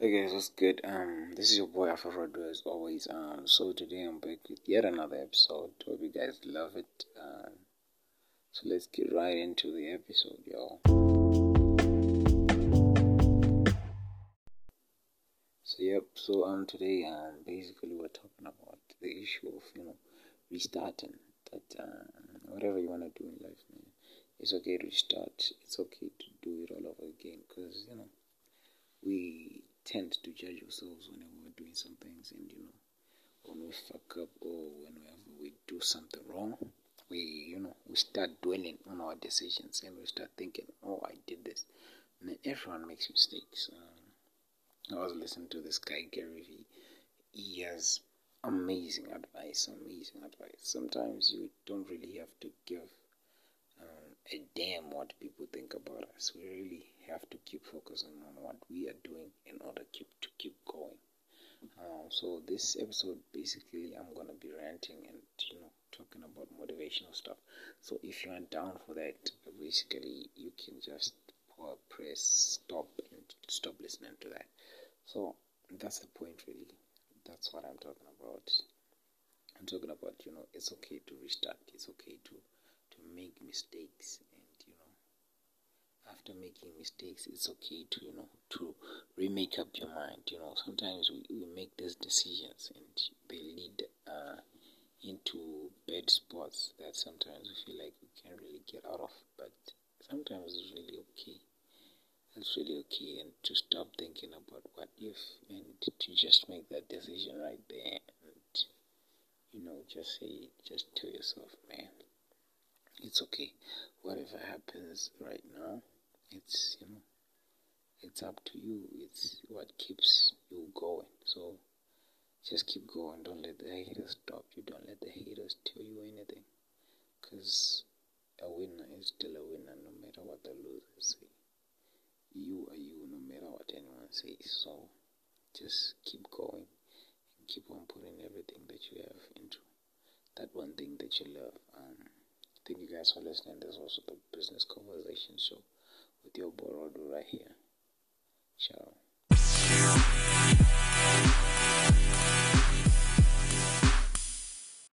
Hey guys, what's good? Um, this is your boy Alpha Rodo as always. Um, so today I'm back with yet another episode. Hope you guys love it. Um, so let's get right into the episode, y'all. So yep. So um, today um, basically we're talking about the issue of you know restarting. That um, whatever you wanna do in life, man, it's okay to restart. It's okay to do it all over again, cause you know we tend to judge ourselves whenever we're doing some things and you know when we fuck up or whenever we do something wrong we you know we start dwelling on our decisions and we start thinking oh i did this. And then everyone makes mistakes. Um, i was listening to this guy gary he has amazing advice amazing advice. Sometimes you don't really have to give um, a damn what people think about us we really have to keep focusing on what we are doing in order keep, to keep going. Um, so this episode, basically, I'm gonna be ranting and you know talking about motivational stuff. So if you are down for that, basically you can just press stop and stop listening to that. So that's the point, really. That's what I'm talking about. I'm talking about you know it's okay to restart. It's okay to to make mistakes and you know after making mistakes it's okay to you know to remake up your mind you know. Sometimes we, we make these decisions and they lead uh, into bad spots that sometimes we feel like we can't really get out of but sometimes it's really okay. It's really okay and to stop thinking about what if and to just make that decision right there and you know just say just tell yourself man it's okay. Whatever happens right now it's you know it's up to you. It's what keeps you going. So just keep going. Don't let the haters stop you. Don't let the haters tell you anything. Because a winner is still a winner no matter what the losers say. You are you no matter what anyone says so just keep going and keep on putting everything that you have into. That one thing that you love um, thank you guys for listening this was the business conversation show with your Borodo right here. Ciao.